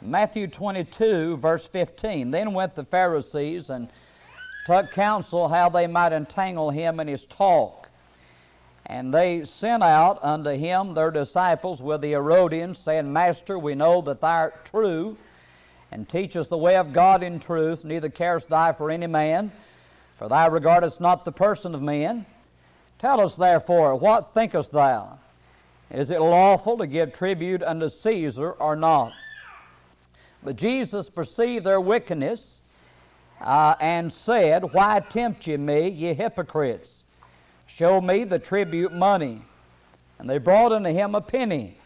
Matthew 22, verse 15. Then went the Pharisees and took counsel how they might entangle him in his talk. And they sent out unto him their disciples with the Herodians, saying, Master, we know that thou art true, and teachest the way of God in truth, neither carest thou for any man, for thou regardest not the person of men. Tell us therefore, what thinkest thou? Is it lawful to give tribute unto Caesar or not? But Jesus perceived their wickedness uh, and said, Why tempt ye me, ye hypocrites? Show me the tribute money. And they brought unto him a penny.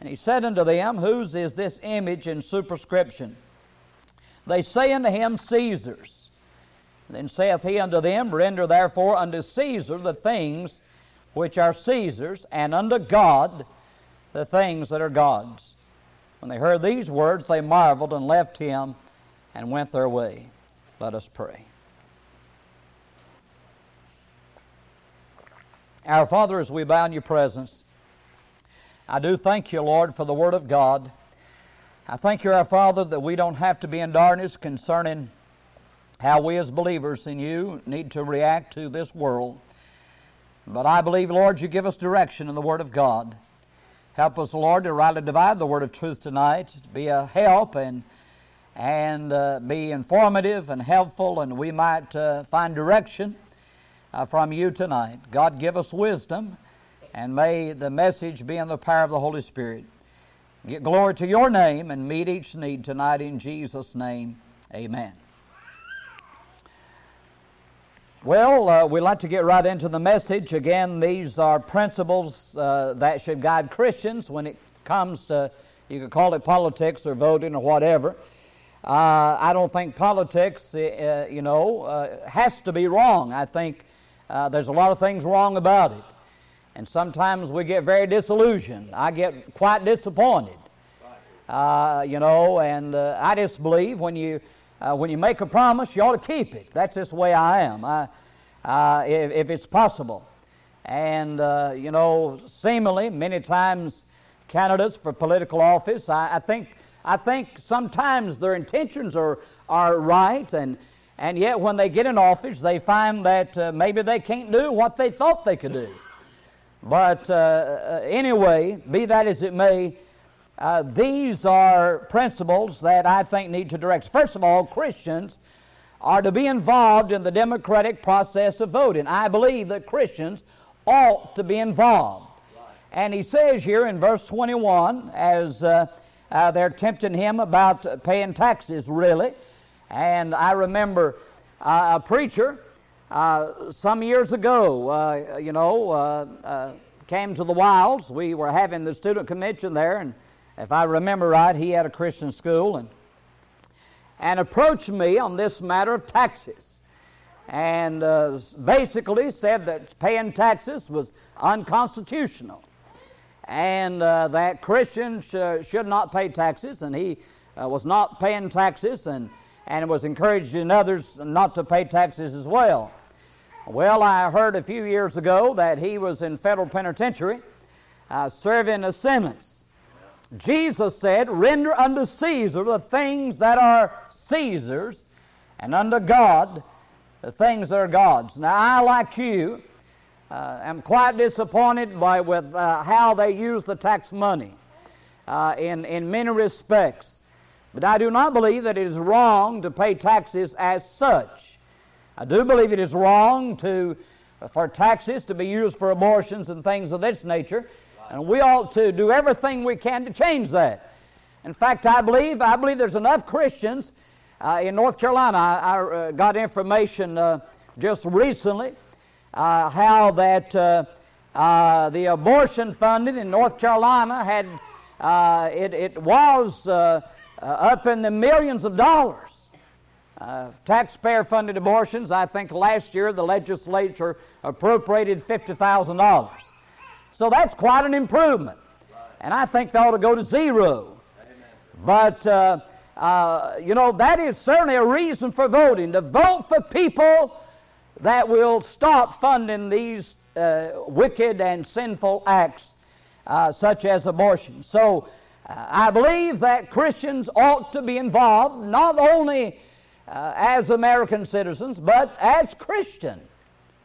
And he said unto them, Whose is this image and superscription? They say unto him, Caesar's. Then saith he unto them, Render therefore unto Caesar the things which are Caesar's, and unto God the things that are God's. When they heard these words, they marveled and left him and went their way. Let us pray. Our Father, as we bow in your presence, I do thank you, Lord, for the Word of God. I thank you, our Father, that we don't have to be in darkness concerning how we as believers in you need to react to this world. But I believe, Lord, you give us direction in the Word of God. Help us, Lord, to rightly divide the word of truth tonight, to be a help and and uh, be informative and helpful, and we might uh, find direction uh, from you tonight. God, give us wisdom, and may the message be in the power of the Holy Spirit. Get glory to your name and meet each need tonight in Jesus' name. Amen. Well, uh, we'd like to get right into the message. Again, these are principles uh, that should guide Christians when it comes to, you could call it politics or voting or whatever. Uh, I don't think politics, uh, you know, uh, has to be wrong. I think uh, there's a lot of things wrong about it. And sometimes we get very disillusioned. I get quite disappointed. you know, and I just believe when you uh, when you make a promise, you ought to keep it. That's just the way I am, I, uh, if, if, it's possible. And, uh, you know, seemingly, many times, candidates for political office, I, I, think, I think sometimes their intentions are, are right, and, and yet when they get in office, they find that uh, maybe they can't do what they thought they could do. But uh, uh, anyway, be that as it may, uh, these are principles that I think need to direct. First of all, Christians are to be involved in the democratic process of voting. I believe that Christians ought to be involved. And he says here in verse 21, as uh, uh, they're tempting him about paying taxes, really. And I remember uh, a preacher uh, some years ago, uh, you know, came to the wilds. We were having the student convention there, and if I remember right, he had a Christian school and, and approached me on this matter of taxes. And uh, basically said that paying taxes was unconstitutional and uh, that Christians sh- should not pay taxes, and he uh, was not paying taxes and, and was encouraging others not to pay taxes as well. Well, I heard a few years ago that he was in federal penitentiary uh, serving a sentence Jesus said, Render unto Caesar the things that are Caesar's, and unto God the things that are God's. Now, I, like you, uh, am quite disappointed by with uh, how they use the tax money uh, in, in many respects. But I do not believe that it is wrong to pay taxes as such. I do believe it is wrong to, for taxes to be used for abortions and things of this nature. And we ought to do everything we can to change that. In fact, I believe, I believe there's enough Christians uh, in North Carolina. I, I uh, got information uh, just recently uh, how that uh, uh, the abortion funding in North Carolina had, it, it was up in the millions of dollars. taxpayer funded abortions, I think last year the legislature appropriated $50,000. So that's quite an improvement. And I think they ought to go to zero. But, uh, uh, you know, that is certainly a reason for voting to vote for people that will stop funding these uh, wicked and sinful acts uh, such as abortion. So, Uh, I believe that Christians ought to be involved not only uh, as American citizens, but as Christian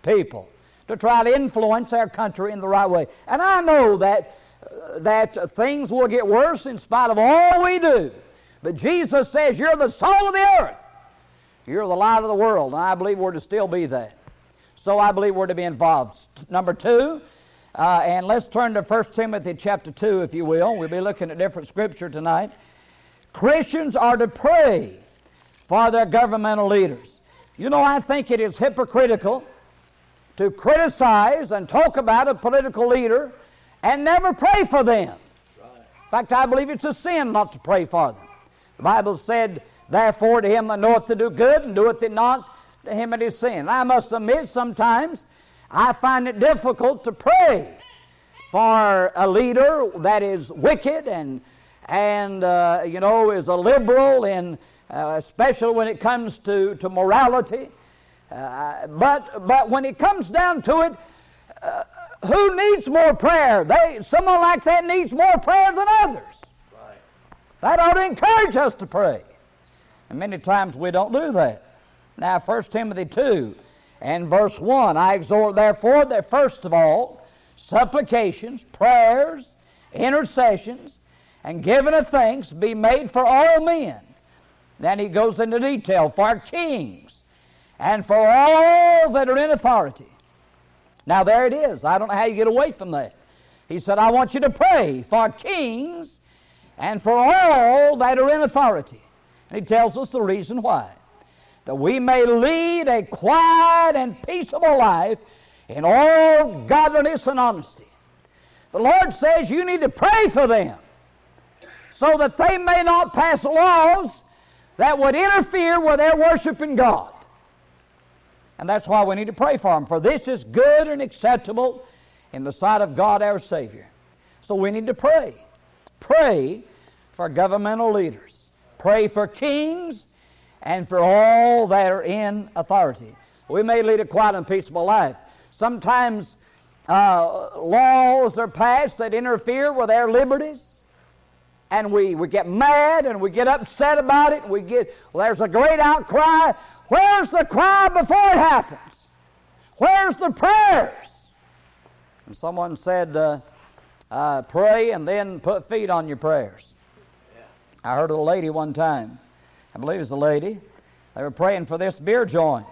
people to try to influence our country in the right way. And I know that, uh, that things will get worse in spite of all we do. But Jesus says, You're the salt of the earth. You're the light of the world. And I believe we're to still be that. So I believe we're to be involved. Number two, uh, and let's turn to 1 Timothy chapter 2, if you will. We'll be looking at different scripture tonight. Christians are to pray for their governmental leaders. You know, I think it is hypocritical to criticize and talk about a political leader and never pray for them. In fact, I believe it's a sin not to pray for them. The Bible said, Therefore, to him that knoweth to do good and doeth it not, to him it is sin. I must admit, sometimes I find it difficult to pray for a leader that is wicked and, and uh, you know, is a liberal, and uh, especially when it comes to, to morality. Uh, but, but when it comes down to it, uh, who needs more prayer? They, someone like that needs more prayer than others. Right. That ought to encourage us to pray. And many times we don't do that. Now, 1 Timothy 2 and verse 1 I exhort, therefore, that first of all, supplications, prayers, intercessions, and giving of thanks be made for all men. Then he goes into detail for kings and for all that are in authority. Now, there it is. I don't know how you get away from that. He said, I want you to pray for kings and for all that are in authority. And he tells us the reason why that we may lead a quiet and peaceable life in all godliness and honesty. The Lord says you need to pray for them so that they may not pass laws that would interfere with their worshiping God. And that's why we need to pray for them, for this is good and acceptable in the sight of God our Savior. So we need to pray. Pray for governmental leaders. Pray for kings and for all that are in authority. We may lead a quiet and peaceable life. Sometimes uh, laws are passed that interfere with our liberties, and we, we get mad and we get upset about it. And We get well, there's a great outcry. Where's the cry before it happens? Where's the prayers? And someone said, uh, uh, "Pray and then put feet on your prayers." I heard a lady one time I believe it was a lady. They were praying for this beer joint.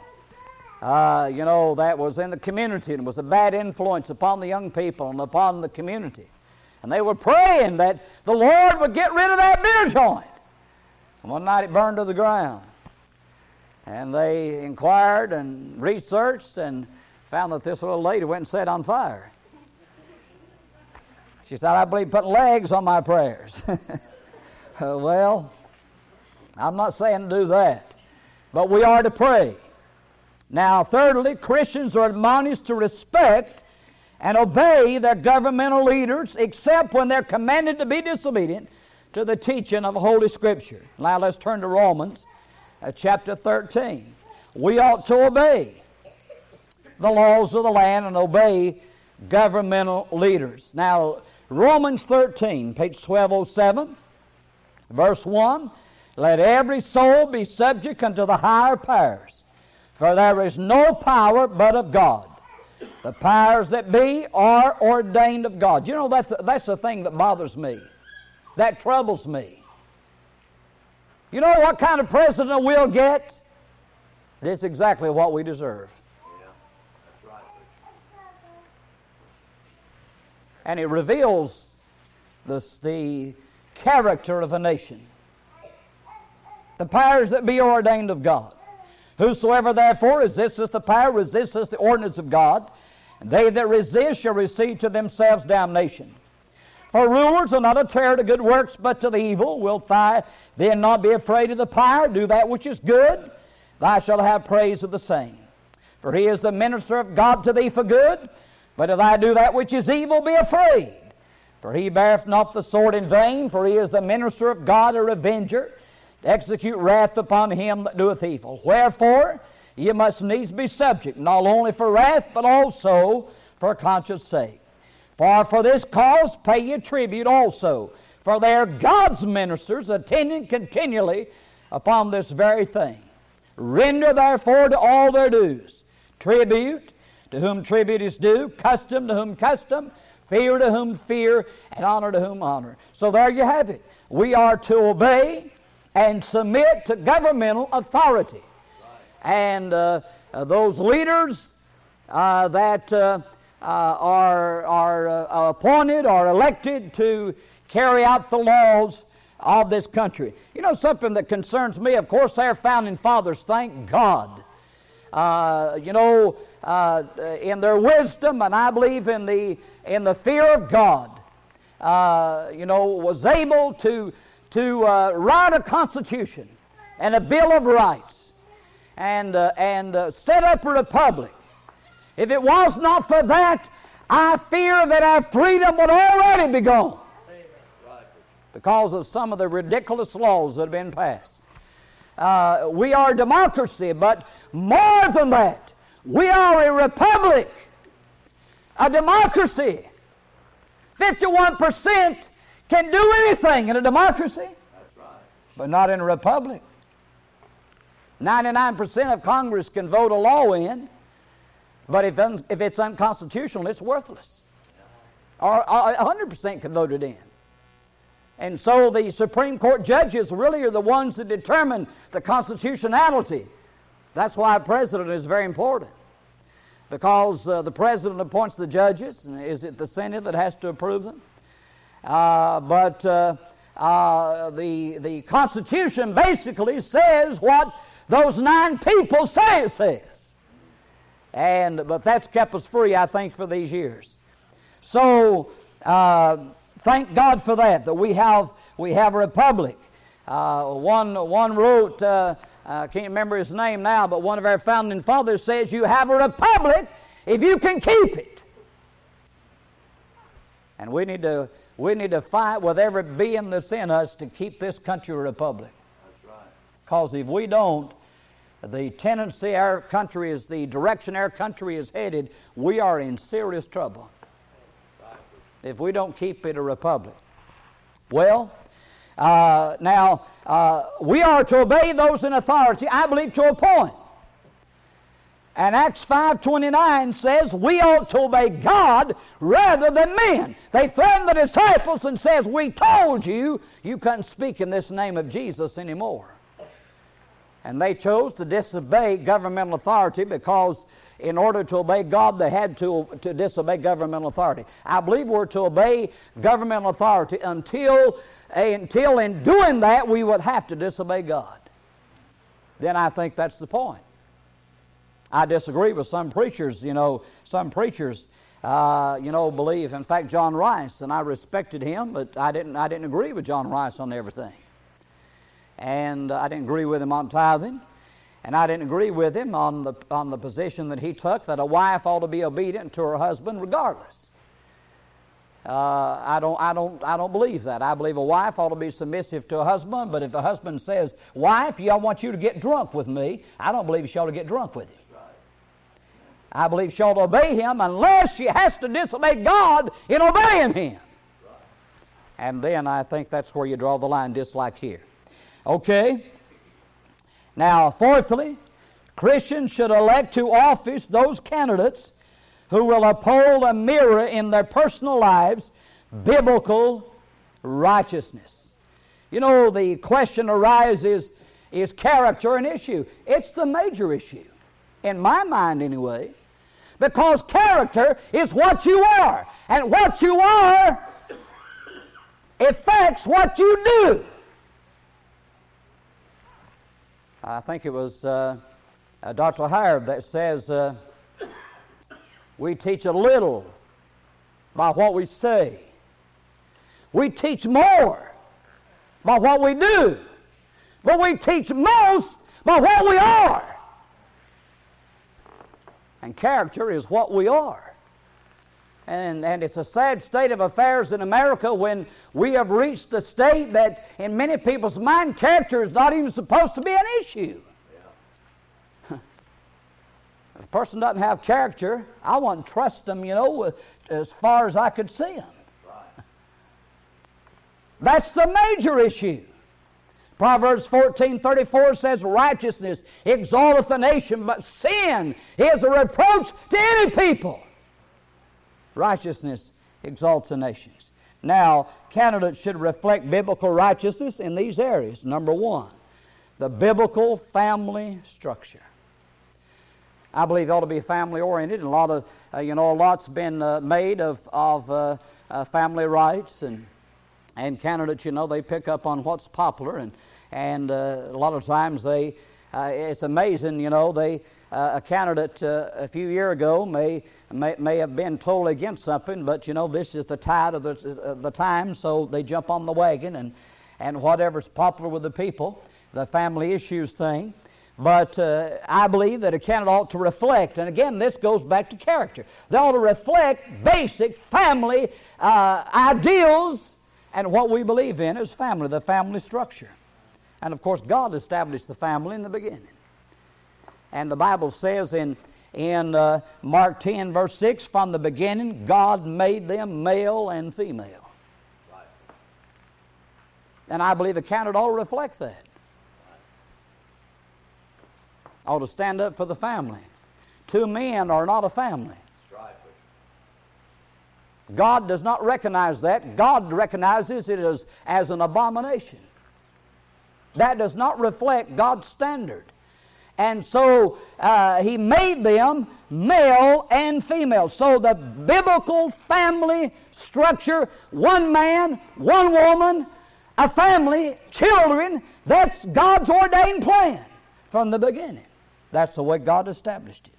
Uh, you know, that was in the community and was a bad influence upon the young people and upon the community. And they were praying that the Lord would get rid of that beer joint. And one night it burned to the ground. And they inquired and researched and found that this little lady went and set on fire. She said, I believe putting legs on my prayers. Uh, well, I'm not saying to do that, but we are to pray. Now, thirdly, Christians are admonished to respect and obey their governmental leaders, except when they're commanded to be disobedient to the teaching of Holy Scripture. Now, let's turn to Romans uh, chapter 13. We ought to obey the laws of the land and obey governmental leaders. Now, Romans 13, page 1207, verse 1 let every soul be subject unto the higher powers, for there is no power but of God. The powers that be are ordained of God. You know, that's, that's the thing that bothers me, that troubles me. You know what kind of president we'll get? It's exactly what we deserve. And it reveals the, the character of a nation the powers that be ordained of God. Whosoever therefore resisteth the power resisteth the ordinance of God, and they that resist shall receive to themselves damnation. For rulers are not a terror to good works, but to the evil. Wilt thou then not be afraid of the power? Do that which is good, thou shalt have praise of the same. For he is the minister of God to thee for good, but if thou do that which is evil, be afraid. For he beareth not the sword in vain, for he is the minister of God, a revenger to execute wrath upon him that doeth evil. Wherefore, ye must needs be subject, not only for wrath, but also for conscience sake. For for this cause pay ye tribute also, for they are God's ministers, attending continually upon this very thing. Render therefore to all their dues tribute, to whom tribute is due, custom, to whom custom, fear, to whom fear, and honor, to whom honor. So there you have it. We are to obey and submit to governmental authority. And uh, uh, those leaders uh, that uh, are, are uh, appointed or elected to carry out the laws of this country. You know, something that concerns me, of course, our founding fathers, thank God. you know, in their wisdom, and I believe in the, in the fear of God, you know, was able to to uh, write a constitution and a Bill of Rights and, uh, and uh, set up a republic. If it was not for that, I fear that our freedom would already be gone because of some of the ridiculous laws that have been passed. Uh, we are a democracy, but more than that, we are a republic, a democracy. 51% can do anything in a democracy. Right. But not in a republic. 99% of Congress can vote a law in, but if, un, if it's unconstitutional, it's worthless. Or, or 100% can vote it in. And so the Supreme Court judges really are the ones that determine the constitutionality. That's why a president is very important. Because uh, the president appoints the judges, and is it the Senate that has to approve them? Uh, but uh, uh, the, the Constitution basically says what those nine people say it says. And, but that's kept us free, I think, for these years. So, uh, thank God for that, that we have, we have a republic. Uh, one, one wrote, uh, I can't remember his name now, but one of our founding fathers says, You have a republic if you can keep it. And we need to we need to fight with every being that's in us to keep this country a republic. That's right. Because if we don't, the tendency our country is, the direction our country is headed, we are in serious trouble. If we don't keep it a republic. Well, uh, now, uh, we are to obey those in authority, I believe, to a point. And Acts 5.29 says we ought to obey God rather than men. They threaten the disciples and says, we told you you couldn't speak in this name of Jesus anymore. And they chose to disobey governmental authority because in order to obey God, they had to, to disobey governmental authority. I believe we're to obey governmental authority until, until in doing that we would have to disobey God. Then I think that's the point. I disagree with some preachers. You know, some preachers, uh, you know, believe. In fact, John Rice, and I respected him, but I didn't. I didn't agree with John Rice on everything, and I didn't agree with him on tithing, and I didn't agree with him on the on the position that he took that a wife ought to be obedient to her husband regardless. Uh, I don't, I don't, I don't believe that. I believe a wife ought to be submissive to a husband. But if a husband says, "Wife, I want you to get drunk with me," I don't believe she ought to get drunk with him. I believe she ought to obey him unless she has to disobey God in obeying him. And then I think that's where you draw the line, just like here. Okay? Now, fourthly, Christians should elect to office those candidates who will uphold a mirror in their personal lives biblical righteousness. You know, the question arises is character an issue? It's the major issue, in my mind anyway. Because character is what you are. And what you are affects what you do. I think it was uh, uh, Dr. Howard that says uh, we teach a little by what we say. We teach more by what we do. But we teach most by what we are. And character is what we are. And, and it's a sad state of affairs in America when we have reached the state that, in many people's mind, character is not even supposed to be an issue. Yeah. if a person doesn't have character, I wouldn't trust them, you know, as far as I could see them. That's the major issue. Proverbs 14 34 says, Righteousness exalteth a nation, but sin is a reproach to any people. Righteousness exalts a nation. Now, candidates should reflect biblical righteousness in these areas. Number one, the biblical family structure. I believe it ought to be family oriented, and a lot of, uh, you know, a lot's been uh, made of, of uh, uh family rights and and candidates, you know, they pick up on what's popular, and and uh, a lot of times they, uh, it's amazing, you know, they a candidate a few years ago may may, may have been totally against something, but you know, this is the tide of the, uh, the time, so they jump on the wagon and, and whatever's popular with the people, the family issues thing. But uh, I believe that a candidate ought to reflect, and again, this goes back to character. They ought to reflect basic family uh, ideals and what we believe in as family, the family structure. And of course, God established the family in the beginning. And the Bible says in in uh, Mark 10, verse 6, from the beginning, God made them male and female. Right. And I believe the ought to reflect that. Ought to stand up for the family. Two men are not a family. God does not recognize that. God recognizes it as, as an abomination. That does not reflect God's standard. And so uh, he made them male and female. So the biblical family structure one man, one woman, a family, children that's God's ordained plan from the beginning. That's the way God established it.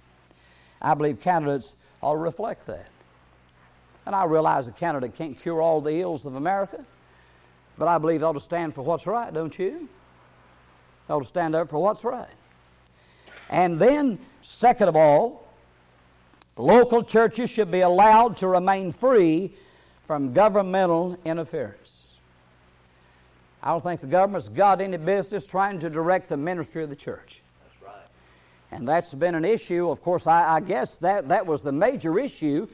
I believe candidates to reflect that. And I realize a candidate can't cure all the ills of America, but I believe they ought to stand for what's right, don't you? They ought to stand up for what's right. And then, second of all, local churches should be allowed to remain free from governmental interference. I don't think the government's got any business trying to direct the ministry of the church. That's right. And that's been an issue. Of course, I, I guess that, that was the major issue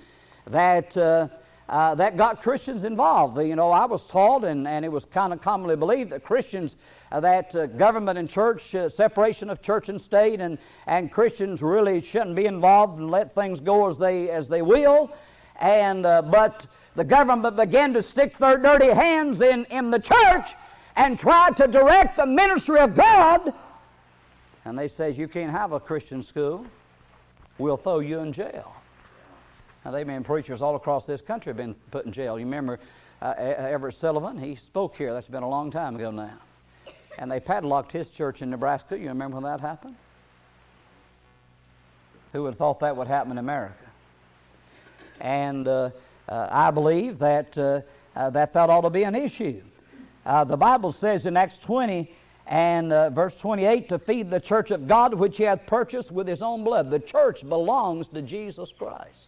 that uh, uh, that got Christians involved. You know, I was taught, and, and it was kind of commonly believed that Christians, uh, that uh, government and church, uh, separation of church and state, and, and Christians really shouldn't be involved and let things go as they, as they will. And, uh, but the government began to stick their dirty hands in, in the church and try to direct the ministry of God. And they says, you can't have a Christian school. We'll throw you in jail. Now, they've been preachers all across this country have been put in jail. You remember uh, Everett Sileven? He spoke here. That's been a long time ago now. And they padlocked his church in Nebraska. You remember when that happened? Who would have thought that would happen in America? And uh, uh, I believe that, uh, uh, that that ought to be an issue. Uh, the Bible says in Acts 20 and verse 28 to feed the church of God which he hath purchased with his own blood. The church belongs to Jesus Christ.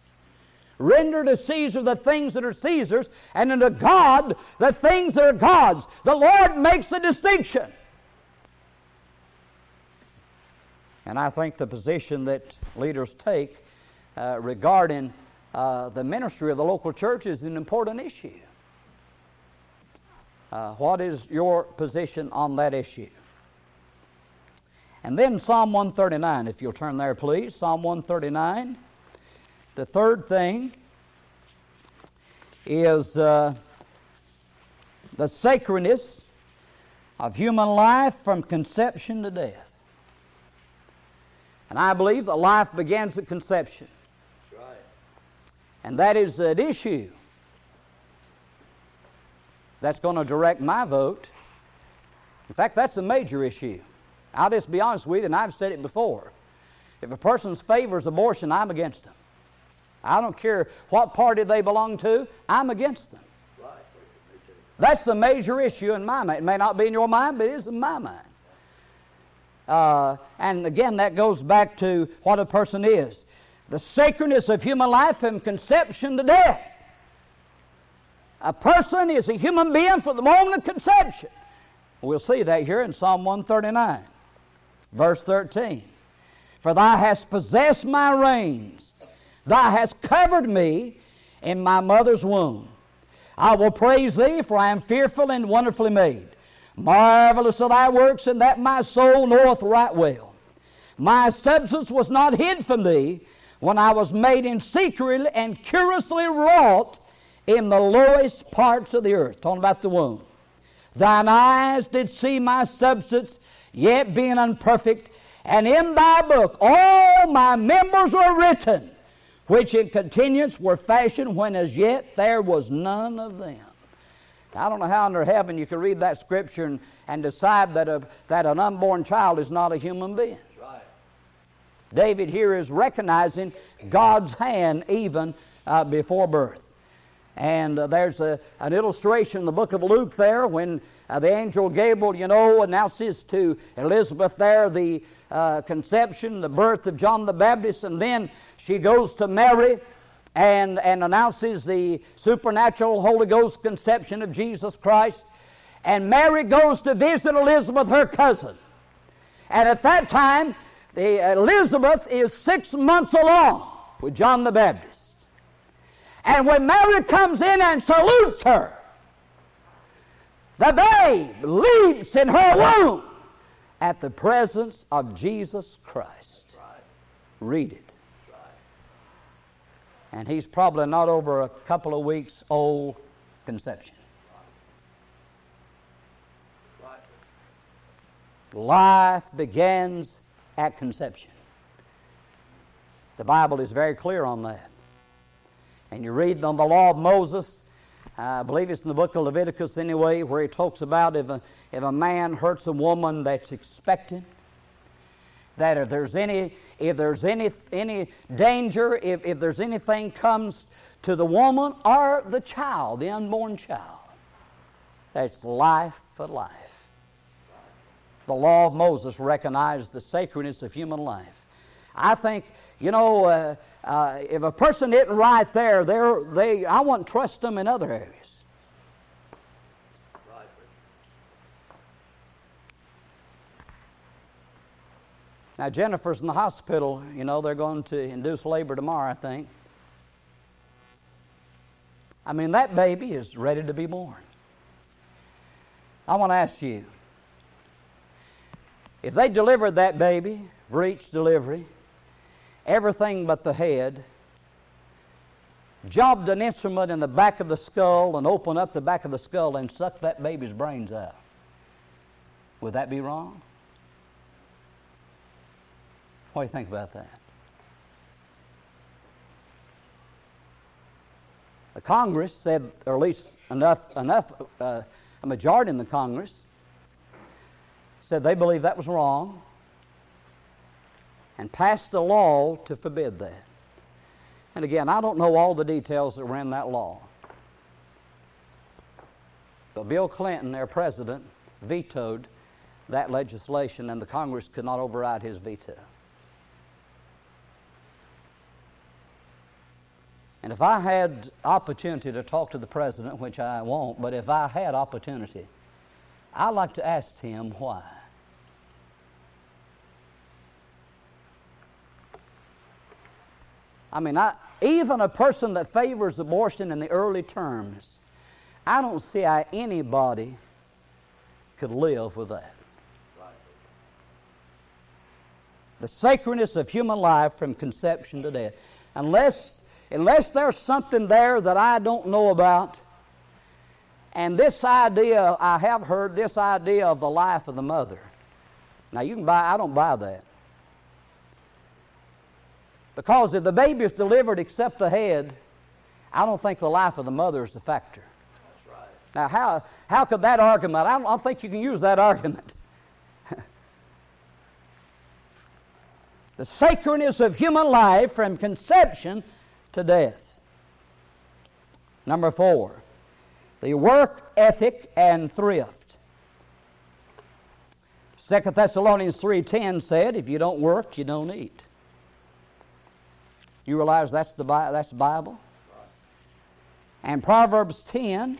Render to Caesar the things that are Caesar's, and unto God the things that are God's. The Lord makes the distinction. And I think the position that leaders take uh, regarding uh, the ministry of the local church is an important issue. Uh, what is your position on that issue? And then Psalm 139, if you'll turn there, please. Psalm 139. The third thing is uh, the sacredness of human life from conception to death. And I believe that life begins at conception. And that is an issue that's going to direct my vote. In fact, that's the major issue. I'll just be honest with you, and I've said it before. If a person favors abortion, I'm against them. I don't care what party they belong to, I'm against them. That's the major issue in my mind. It may not be in your mind, but it is in my mind. Uh, and again, that goes back to what a person is the sacredness of human life from conception to death. A person is a human being from the moment of conception. We'll see that here in Psalm 139, verse 13. For thou hast possessed my reins Thou hast covered me in my mother's womb. I will praise thee, for I am fearful and wonderfully made. Marvelous are thy works, and that my soul knoweth right well. My substance was not hid from thee when I was made in secret and curiously wrought in the lowest parts of the earth. Talking about the womb. Thine eyes did see my substance, yet being unperfect, and in thy book all my members were written, which in continuance were fashioned when as yet there was none of them. I don't know how under heaven you can read that scripture and, and decide that, a, that an unborn child is not a human being. Right. David here is recognizing God's hand even uh, before birth. And uh, there's a, an illustration in the book of Luke there when uh, the angel Gabriel, you know, announces to Elizabeth there the uh, conception, the birth of John the Baptist, and then she goes to Mary and, and announces the supernatural Holy Ghost conception of Jesus Christ. And Mary goes to visit Elizabeth, her cousin. And at that time, the Elizabeth is six months along with John the Baptist. And when Mary comes in and salutes her, the babe leaps in her womb at the presence of Jesus Christ. Read it and he's probably not over a couple of weeks old conception. Life begins at conception. The Bible is very clear on that. And you read on the law of Moses, I believe it's in the book of Leviticus anyway, where he talks about if a, if a man hurts a woman that's expecting, that if there's any if there's any any danger if, if there's anything comes to the woman or the child the unborn child that's life for life. The law of moses recognized the sacredness of human life. I think you know uh, uh, if a person isn't right there they're, they i wouldn't trust them in other areas Now, Jennifer's in the hospital. You know, they're going to induce labor tomorrow, I think. I mean, that baby is ready to be born. I want to ask you if they delivered that baby, breech delivery, everything but the head, jobbed an instrument in the back of the skull and opened up the back of the skull and sucked that baby's brains out, would that be wrong? What do you think about that? The Congress said, or at least enough, enough uh, a majority in the Congress said they believe that was wrong and passed a law to forbid that. And again, I don't know all the details that were in that law. But Bill Clinton, their president, vetoed that legislation, and the Congress could not override his veto. And if I had opportunity to talk to the president, which I won't, but if I had opportunity, I'd like to ask him why. I mean, I, even a person that favors abortion in the early terms, I don't see how anybody could live with that. The sacredness of human life from conception to death. Unless unless there's something there that I don't know about. And this idea, I have heard this idea of the life of the mother. Now you can buy, I don't buy that. Because if the baby is delivered except the head, I don't think the life of the mother is a factor. That's right. Now, how, how could that argument, I don't, I don't think you can use that argument. the sacredness of human life from conception to death. Number four, the work ethic and thrift. 2 Thessalonians 3.10 said, if you don't work, you don't eat. You realize that's the, that's the Bible? And Proverbs 10,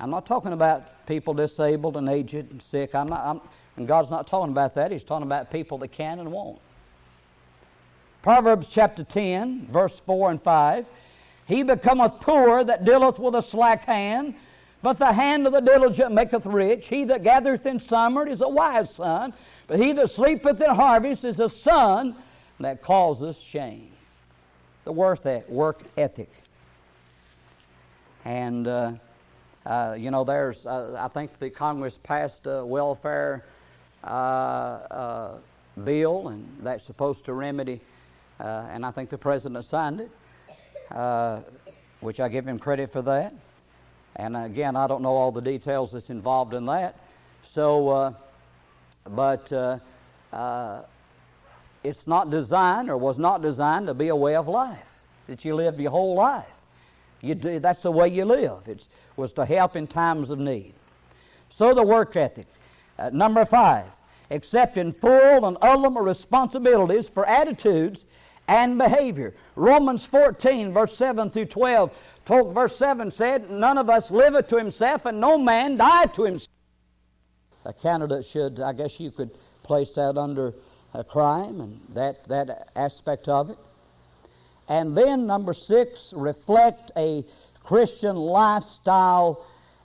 I'm not talking about people disabled and aged and sick. I'm not, I'm, and God's not talking about that. He's talking about people that can and won't. Proverbs chapter 10, verse 4 and 5 He becometh poor that dealeth with a slack hand, but the hand of the diligent maketh rich. He that gathereth in summer is a wise son, but he that sleepeth in harvest is a son that causes shame. The work ethic. And, uh, uh, you know, there's, uh, I think the Congress passed a welfare uh, uh, bill, and that's supposed to remedy, uh, and I think the president signed it, which I give him credit for that. And again, I don't know all the details that's involved in that. So, but it's not designed or was not designed to be a way of life that you live your whole life. You do, that's the way you live. It was to help in times of need. So the work ethic. Uh, number five, accepting full and ultimate responsibilities for attitudes and behavior. Romans 14, verse 7 through 12, told, verse 7 said, None of us liveth to himself, and no man died to himself. A candidate should, I guess you could place that under crime and that, that aspect of it. And then, number six, reflect a Christian lifestyle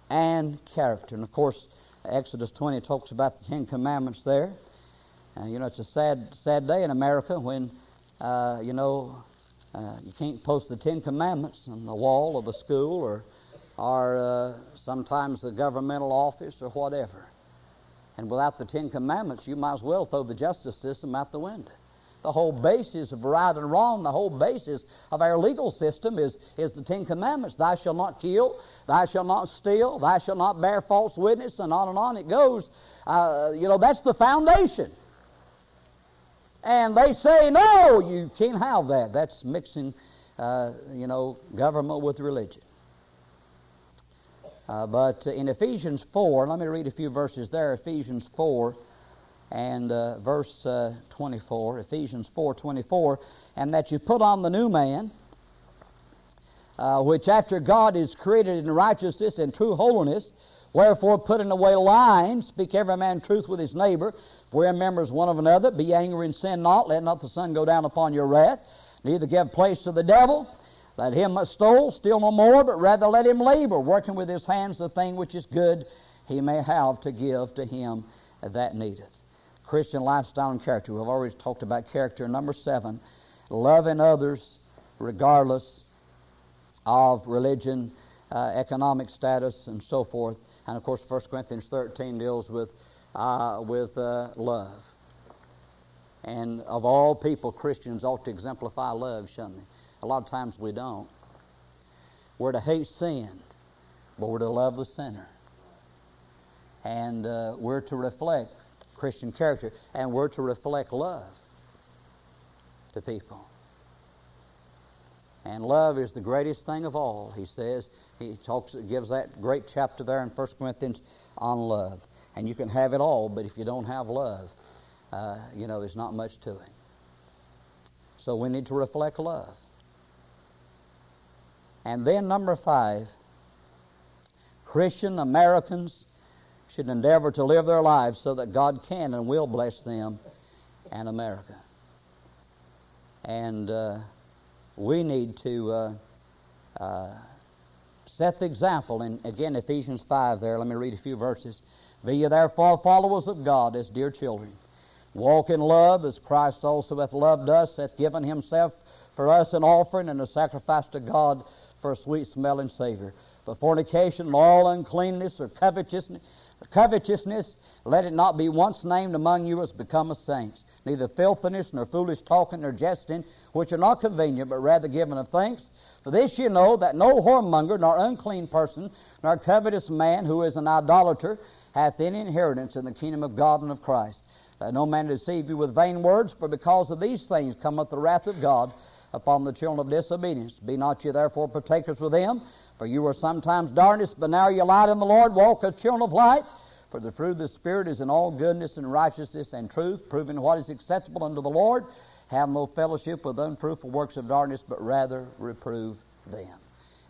and character. And of course, Exodus 20 talks about the Ten Commandments there. Uh, you know, it's a sad, sad day in America when uh, you know, uh, you can't post the Ten Commandments on the wall of a school or, or uh, sometimes the governmental office or whatever. And without the Ten Commandments, you might as well throw the justice system out the window. The whole basis of right and wrong, the whole basis of our legal system is, is the Ten Commandments. Thou shalt not kill, thou shalt not steal, thou shalt not bear false witness, and on and on it goes. Uh, you know, that's the foundation. And they say, no, you can't have that. That's mixing, uh, you know, government with religion. Uh, but in Ephesians 4, let me read a few verses there. Ephesians 4 and uh, verse uh, 24. Ephesians 4 24. And that you put on the new man, uh, which after God is created in righteousness and true holiness, Wherefore, putting away lying, speak every man truth with his neighbor, we are members one of another. Be angry and sin not. Let not the sun go down upon your wrath. Neither give place to the devil. Let him that stole steal no more, but rather let him labor, working with his hands the thing which is good he may have to give to him that needeth. Christian lifestyle and character. We've already talked about character. Number seven, loving others regardless of religion, uh, economic status, and so forth. And of course, 1 Corinthians 13 deals with, uh, with uh, love. And of all people, Christians ought to exemplify love, shouldn't they? A lot of times we don't. We're to hate sin, but we're to love the sinner. And uh, we're to reflect Christian character, and we're to reflect love to people. And love is the greatest thing of all, he says. He talks, gives that great chapter there in 1 Corinthians on love. And you can have it all, but if you don't have love, uh, you know, there's not much to it. So we need to reflect love. And then, number five, Christian Americans should endeavor to live their lives so that God can and will bless them and America. And. Uh, we need to uh, uh, set the example. And again, Ephesians 5 there, let me read a few verses. Be ye therefore followers of God as dear children. Walk in love as Christ also hath loved us, hath given himself for us an offering and a sacrifice to God for a sweet smelling Savior. But fornication and all uncleanness or covetousness, covetousness, let it not be once named among you as become a saints neither filthiness, nor foolish talking, nor jesting, which are not convenient, but rather giving of thanks. For this you know that no whoremonger, nor unclean person, nor covetous man who is an idolater, hath any inheritance in the kingdom of God and of Christ. Let no man deceive you with vain words, for because of these things cometh the wrath of God upon the children of disobedience. Be not ye therefore partakers with them, for you were sometimes darkness, but now you light in the Lord. Walk as children of light. For the fruit of the Spirit is in all goodness and righteousness and truth, proving what is acceptable unto the Lord. Have no fellowship with unfruitful works of darkness, but rather reprove them.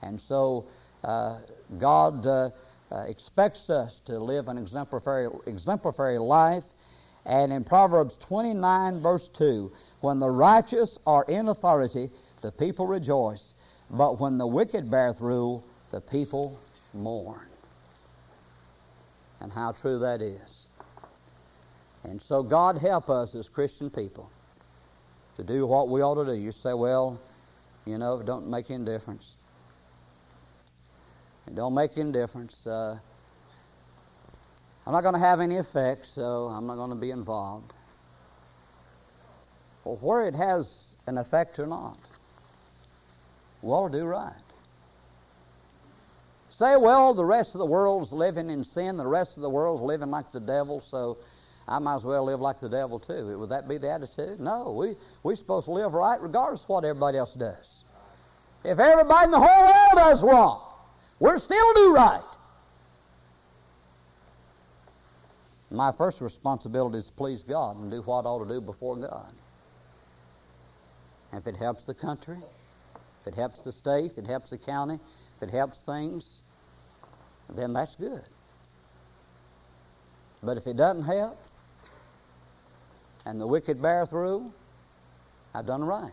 And so uh, God uh, uh, expects us to live an exemplary, exemplary life. And in Proverbs 29, verse 2, when the righteous are in authority, the people rejoice. But when the wicked beareth rule, the people mourn. And how true that is. And so, God help us as Christian people to do what we ought to do. You say, well, you know, it don't make any difference. It don't make any difference. Uh, I'm not going to have any effect, so I'm not going to be involved. Well, where it has an effect or not, we ought to do right. Say, well, the rest of the world's living in sin, the rest of the world's living like the devil, so I might as well live like the devil too. Would that be the attitude? No, we, we're supposed to live right regardless of what everybody else does. If everybody in the whole world does wrong, we're still do right. My first responsibility is to please God and do what I ought to do before God. And if it helps the country, if it helps the state, if it helps the county, if it helps things, then that's good. But if it doesn't help, and the wicked beareth rule, I've done right.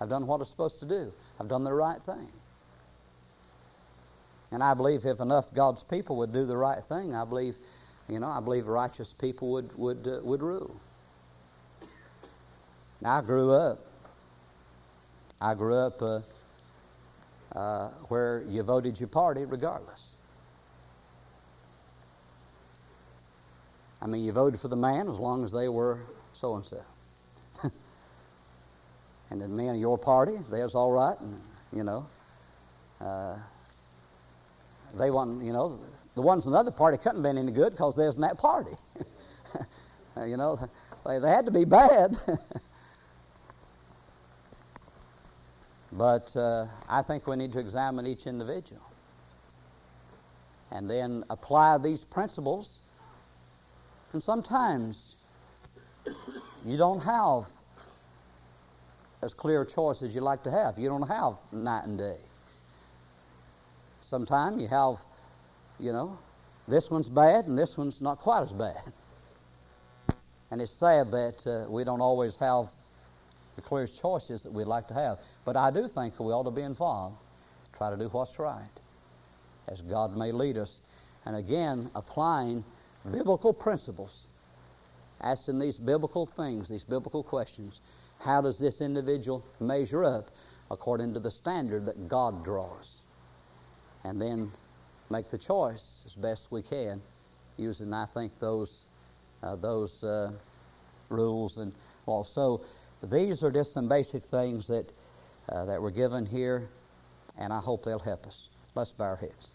I've done what I'm supposed to do. I've done the right thing. And I believe if enough God's people would do the right thing, I believe, you know, I believe righteous people would would uh, would rule. I grew up. I grew up uh, uh, where you voted your party regardless. I mean, you voted for the man as long as they were so and so. And the men of your party, they's all right, and you know, uh, they want, you know, the ones in the other party couldn't have been any good because they was in that party. you know, they, they had to be bad. but uh, I think we need to examine each individual and then apply these principles. And sometimes you don't have as clear a choice as you like to have. You don't have night and day. Sometimes you have, you know, this one's bad and this one's not quite as bad. And it's sad that uh, we don't always have the clearest choices that we'd like to have. But I do think we ought to be involved, try to do what's right, as God may lead us. And again, applying biblical principles, asking these biblical things, these biblical questions how does this individual measure up according to the standard that God draws? And then make the choice as best we can using, I think, those, uh, those uh, rules and laws. So these are just some basic things that, uh, that were given here, and I hope they'll help us. Let's bow our heads.